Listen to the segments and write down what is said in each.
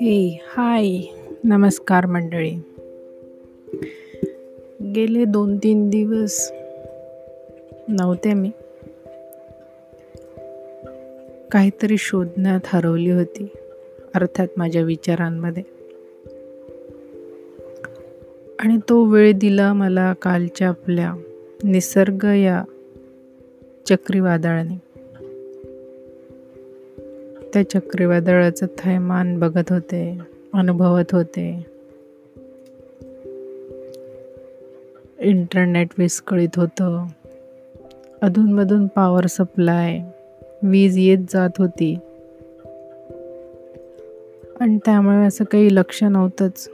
हे हाय नमस्कार मंडळी. गेले दोन तीन दिवस. नव्हते मी. काहीतरी शोधण्यात हरवली होती अर्थात माझ्या विचारांमध्ये. आणि तो वेळ दिला मला कालच्या आपल्या निसर्ग या चक्रीवादळाने. त्या चक्रीवादळाचं थैमान बघत होते अनुभवत होते. इंटरनेट विस्कळीत होतं. अधूनमधून पॉवर सप्लाय वीज येत जात होती. आणि त्यामुळे असं काही लक्ष नव्हतंच.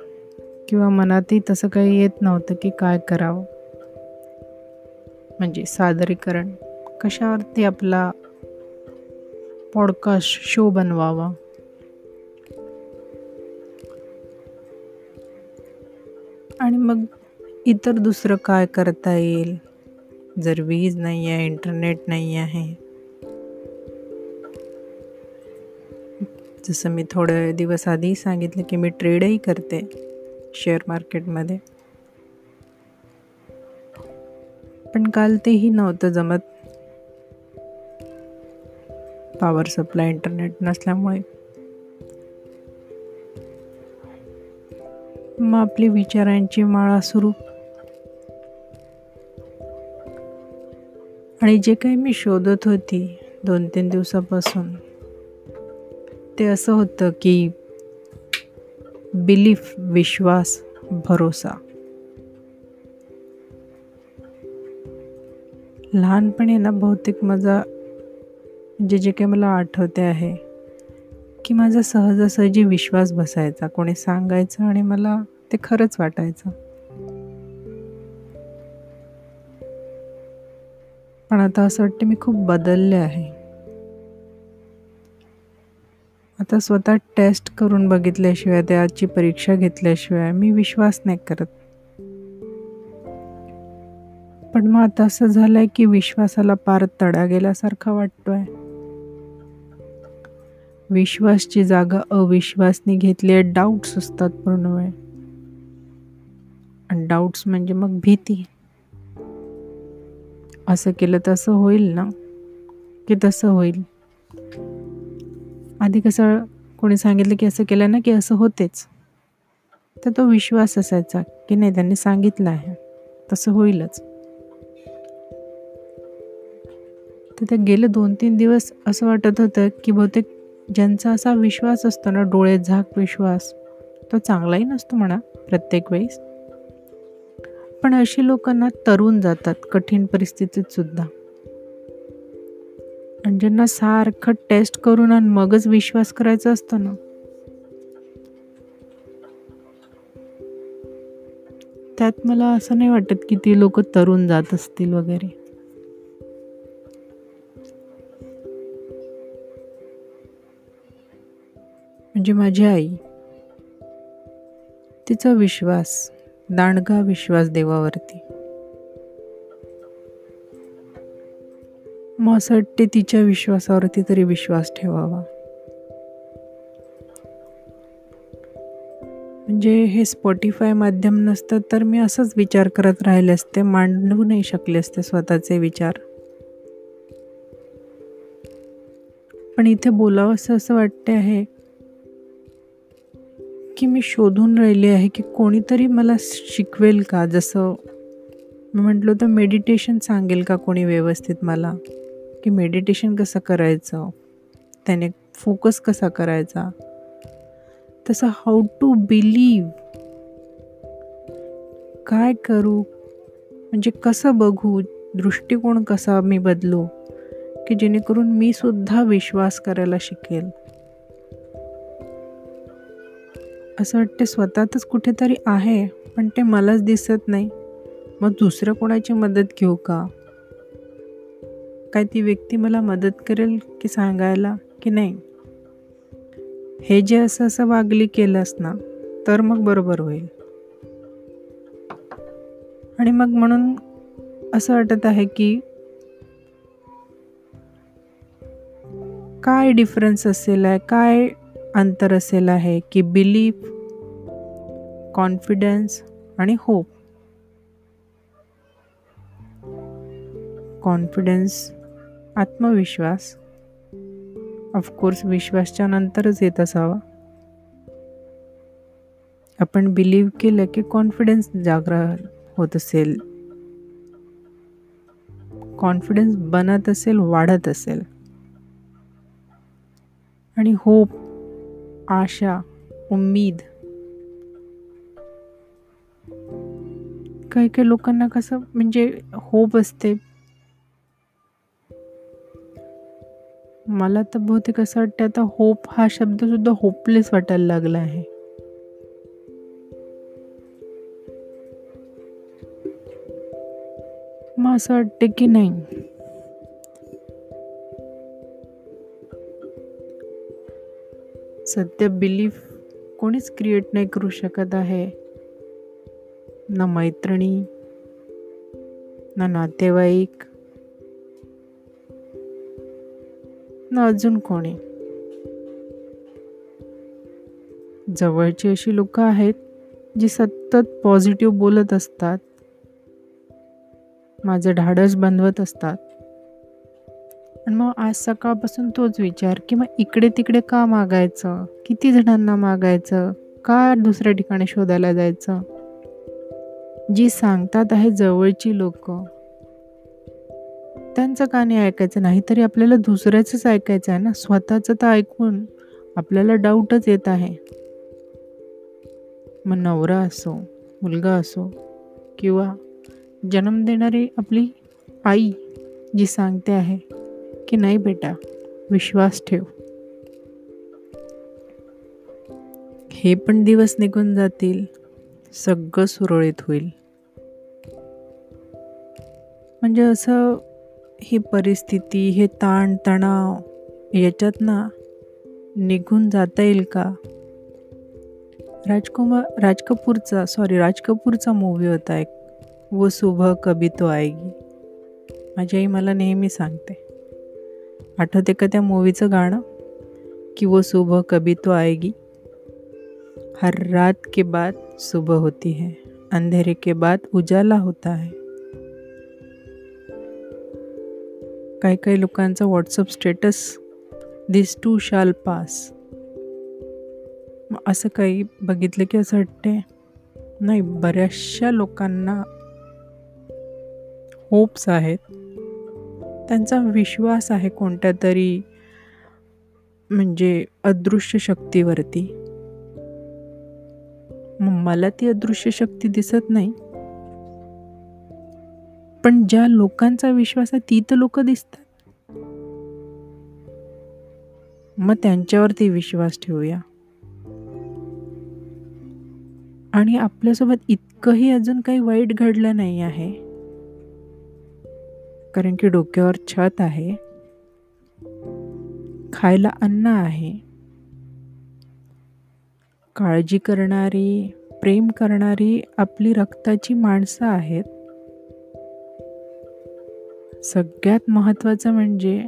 किंवा मनातही तसं काही येत नव्हतं की काय करावं. म्हणजे सादरीकरण. कशावरती आपला पॉडकास्ट शो बनवावा. आणि मग इतर दुसरं काय करता येईल? जर वीज नाही आहे इंटरनेट नाही आहे. जसं मी थोडे दिवस आधी सांगितलं की मी ट्रेडही करते शेअर मार्केटमध्ये. पण काल तेही नव्हतं जमत. पॉवर सप्लाय इंटरनेट नसल्यामुळे. मग आपली विचारांची माळा सुरू. आणि जे काही मी शोधत होती दोन तीन दिवसापासून ते असं होतं की बिलीफ विश्वास भरोसा. लहानपणी ना बहुतेक माझा जे जे काही मला आठवते आहे की माझा सहजासहजी विश्वास बसायचा कोणी सांगायचं आणि मला ते खरंच वाटायचं. पण आता असं वाटते मी खूप बदलले आहे. आता स्वतः टेस्ट करून बघितल्याशिवाय त्याची परीक्षा घेतल्याशिवाय मी विश्वास नाही करत. पण मग आता असं झालं आहे की विश्वासाला पार तडा गेल्यासारखा आहे विश्वासची जागा अविश्वासने घेतली आहे. डाऊट्स असतात पूर्ण वेळ. आणि डाऊट्स म्हणजे मग भीती. असं केलं तर असं होईल ना? की तसं होईल? आधी कसं कोणी सांगितलं की असं केलं ना की असं होतेच. तर तो विश्वास असायचा की नाही त्यांनी सांगितलं आहे. तसं होईलच. तर ते गेले दोन तीन दिवस असं वाटत होतं की बहुतेक ज्यांचा असा विश्वास असतो ना डोळे झाक विश्वास तो चांगलाही नसतो म्हणा प्रत्येक वेळेस. पण अशी लोकांना तरुण जातात कठीण परिस्थितीत सुद्धा. आणि ज्यांना सारखं टेस्ट करून आणि मगच विश्वास करायचा असतो ना. त्यात मला असं नाही वाटत की ती लोक तरुण जात असतील वगैरे. म्हणजे माझी आई. तिचा विश्वास दांडगा विश्वास देवावरती. मग असं वाटते तिच्या विश्वासावरती तरी विश्वास ठेवावा. म्हणजे हे स्पॉटीफाय माध्यम नसतं तर मी असंच विचार करत राहिले असते मांडू नाही शकले असते स्वतःचे विचार. पण इथे बोलावं असं असं वाटते आहे की मी शोधून राहिले आहे की कोणीतरी मला शिकवेल का? जसं मी म्हटलं तर मेडिटेशन सांगेल का कोणी व्यवस्थित मला? की मेडिटेशन कसं करायचं? त्याने फोकस कसा करायचा? तसं हाऊ टू बिलीव काय करू? म्हणजे कसं बघू? दृष्टिकोन कसा मी बदलू? की जेणेकरून मी सुद्धा विश्वास करायला शिकेल. असं वाटते स्वतःतच कुठेतरी आहे पण ते मलाच दिसत नाही. मग दुसरं कोणाची मदत घेऊ का? काय ती व्यक्ती मला मदत करेल की सांगायला की नाही? हे जे असं असं वागली केलंस ना तर मग बरोबर होईल. आणि मग म्हणून असं वाटत आहे की काय डिफरन्स असेल आहे? काय अंतर असेल आहे की बिलीफ कॉन्फिडन्स आणि होप कॉन्फिडन्स आत्मविश्वास. ऑफकोर्स विश्वासच्या नंतरच येत असावा. आपण बिलीव केलं की कॉन्फिडन्स जागरण होत असेल. कॉन्फिडन्स बनत असेल वाढत असेल. आणि होप आशा उम्मीद. काही काही लोकांना कसं म्हणजे होप असते. मला तर बहुतेक असं वाटतं आता होप हा शब्द सुद्धा होपलेस वाटायला लागला आहे. मग असं वाटते की नाही? सध्या बिलीफ कोणीच क्रिएट नाही करू शकत आहे. ना मैत्रिणी ना नातेवाईक ना अजून कोणी. जवळची अशी लोक आहेत जी सतत पॉझिटिव्ह बोलत असतात. माझं ढाडस बनवत असतात. आणि मग आज सकाळपासून तोच विचार की मग इकडे तिकडे का मागायचं? किती जणांना मागायचं? का दुसऱ्या ठिकाणी शोधायला जायचं? जी सांगतात आहे जवळची लोक. त्यांचं का नाही ऐकायचं नाही तरी आपल्याला दुसऱ्याचंच ऐकायचं आहे ना? स्वतःचं तर ऐकून आपल्याला डाऊटच येत आहे. मग नवरा असो मुलगा असो किंवा जन्म देणारी आपली आई जी सांगते आहे की नाही बेटा? विश्वास ठेव. हे पण दिवस निघून जातील. सगळं सुरळीत होईल. म्हणजे असं ही परिस्थिती हे ताण तणाव याच्यात ना निघून जाता येईल का? राजकुमार राज कपूरचा सॉरी राज कपूरचा मूवी होता एक. वो सुबह कभी तो आएगी. माझी आई मला नेहमी सांगते. आठवते का त्या मूवीचं गाणं? की वो सुबह कभी तो आएगी? हर रात के बाद सुबह होती है अंधेरे के बाद उजाला होता है। काही काही लोकांचा WhatsApp status this too shall pass असं काही बघितलं की असं वाटते नाही बऱ्याचशा लोकांना होप्स आहेत. त्यांचा विश्वास आहे कोणत्या तरी म्हणजे अदृश्य शक्तीवरती. मला ती अदृश्य शक्ती दिसत नाही. पण ज्या लोकांचा विश्वास आहे ती तर लोक दिसतात. मग त्यांच्यावरती विश्वास ठेवूया. आणि आपल्यासोबत इतकंही अजून काही वाईट घडलं नाही आहे. कारण की डोक्यावर छत आहे. खायला अन्न आहे. काळजी करणारी प्रेम करणारी आपली रक्ताची माणसं आहेत. सगळ्यात महत्त्वाचं म्हणजे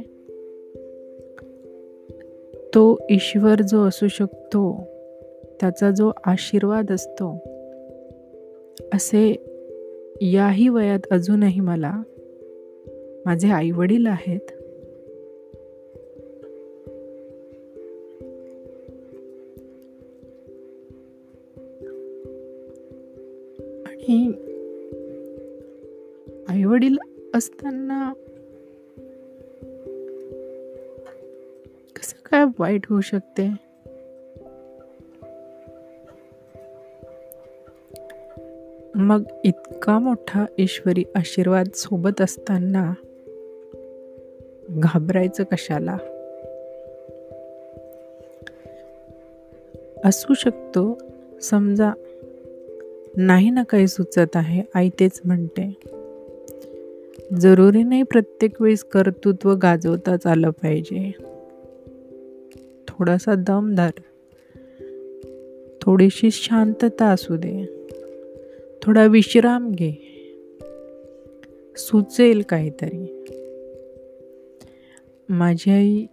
तो ईश्वर जो असू शकतो त्याचा जो आशीर्वाद असतो. असे याही वयात अजूनही मला माझे आई वडील आहेत. आणि आई वडील असताना कसं काय वाईट होऊ शकते? मग इतका मोठा ईश्वरी आशीर्वाद सोबत असताना घाबरायचं कशाला? असू शकतो. समजा नाही ना काही सुचत आहे आई तेच म्हणते. जरुरी नाही प्रत्येक वेळेस कर्तृत्व गाजवताच आलं पाहिजे. थोडासा दम धर. थोडीशी शांतता असू दे. थोडा विश्राम घे. सुचेल काहीतरी. माझी आई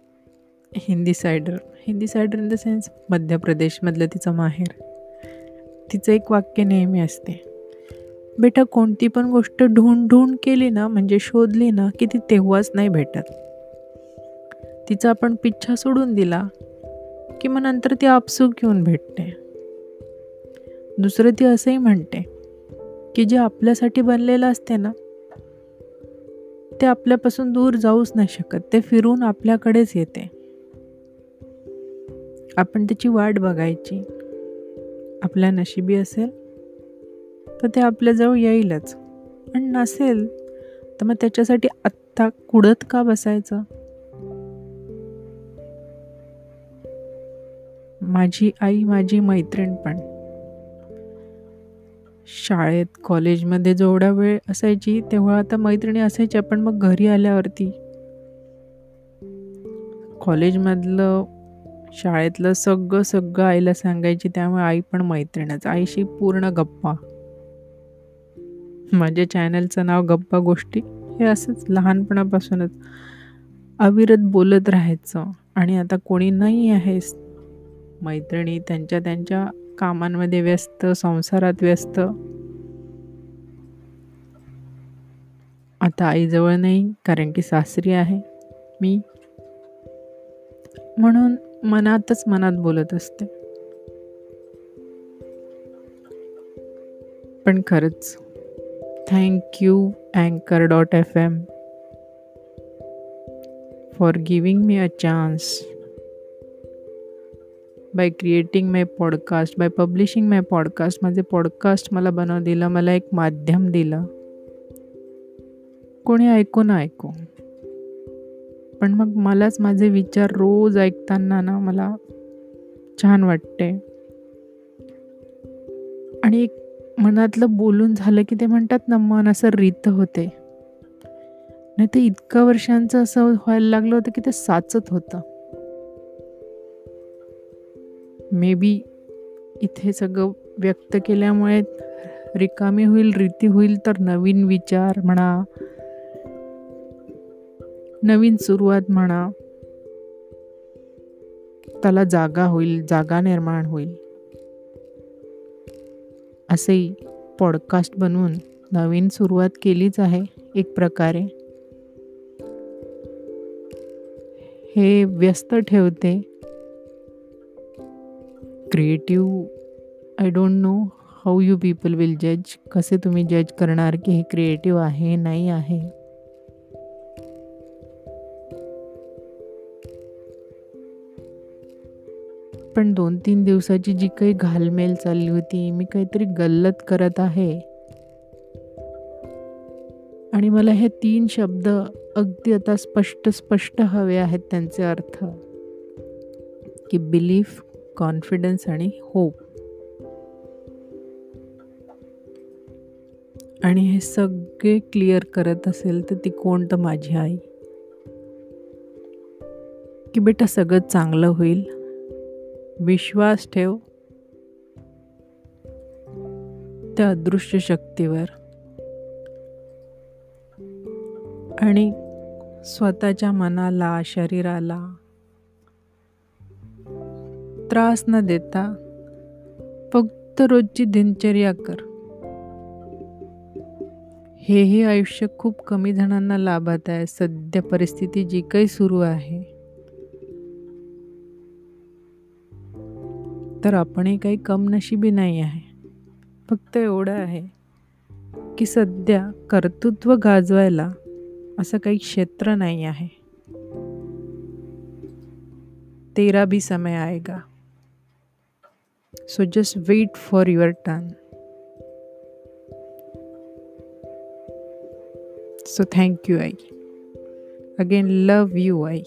Hindi sider. Hindi sider in the sense Madhya प्रदेशमधलं तिचं माहेर. तिचं एक वाक्य नेहमी असते. बेटा कोणती पण गोष्ट ढूंढ ढूंढ केली ना म्हणजे शोधली ना की ती तेव्हाच नाही भेटत. तिचा आपण पिच्छा सोडून दिला की मग नंतर ती आपसूक येऊन भेटते. दुसरं ती असंही म्हणते की जे आपल्यासाठी बनलेलं असते ना ते आपल्यापासून दूर जाऊच नाही शकत. ते फिरून आपल्याकडेच येते. आपण त्याची वाट बघायची. आपल्या नशिबी असेल तर ते आपल्याजवळ येईलच. आणि नसेल तर मग त्याच्यासाठी आत्ता कुडत का बसायचं? माझी आई माझी मैत्रीण पण. शाळेत कॉलेजमध्ये जेवढा वेळ असायची तेव्हा आता मैत्रिणी असायच्या पण मग घरी आल्यावरती. कॉलेजमधलं शाळेतलं सगळं सगळं आईला सांगायची त्यामुळे आई पण मैत्रिणच. आईशी पूर्ण गप्पा. माझ्या चॅनलचं नाव गप्पा गोष्टी हे असंच लहानपणापासूनच अविरत बोलत राहायचं. आणि आता कोणी नाही आहेस. मैत्रिणी त्यांच्या त्यांच्या कामांमध्ये व्यस्त संसारात व्यस्त. आता आईजवळ नाही कारण की सासरी आहे मी. म्हणून मनातच मनात बोलत असते. पण खरंच थँक्यू अँकर dot F M for giving me a chance by creating my podcast by publishing my podcast माझे पॉडकास्ट मला बनव दिलं मला एक माध्यम दिलं. कोणी ऐकू ना ऐकू. पण मग मलाच माझे विचार रोज ऐकताना ना मला छान वाटते. आणि एक मनातलं बोलून झालं की ते म्हणतात ना मन असं रीत होते. नाही ते इतका वर्षांचं असं व्हायला लागलं होतं की ते साचत होतं. मे बी इथे सगळं व्यक्त केल्यामुळे रिकामी होईल रीती होईल तर नवीन विचार म्हणा नवीन सुरुवात म्हणा त्याला जागा होईल जागा निर्माण होईल. असेही पॉडकास्ट बनवून नवीन सुरुवात केलीच आहे एक प्रकारे. हे व्यस्त ठेवते. Creative I don't know how you people will जज कसे तुम्ही जज करणार की हे क्रिएटिव्ह आहे नाही आहे? पण दोन तीन दिवसाची जी काही घालमेल चालली होती मी काहीतरी गल्लत करत आहे. आणि मला हे तीन शब्द अगदी आता स्पष्ट स्पष्ट हवे आहेत त्यांचे अर्थ. की बिलीफ कॉन्फिडन्स आणि होप. आणि हे सगळे क्लिअर करत असेल तर ती कोण तर माझी आई. की बेटा सगळं चांगलं होईल. विश्वास ठेव. त्या अदृश्य शक्तीवर. आणि स्वतःच्या मनाला शरीराला त्रास न देता फक्त रोजची दिनचर्या कर. हेही आयुष्य खूप कमी जणांना लाभत आहे. सध्या परिस्थिती जी काही सुरू आहे. तर आपणही काही कम नशिबी नाही आहे. फक्त एवढं आहे की सध्या कर्तृत्व गाजवायला असं काही क्षेत्र नाही आहे. तेरा भी समय आएगा. So just wait for your turn. So thank you, I. Again, love you, I.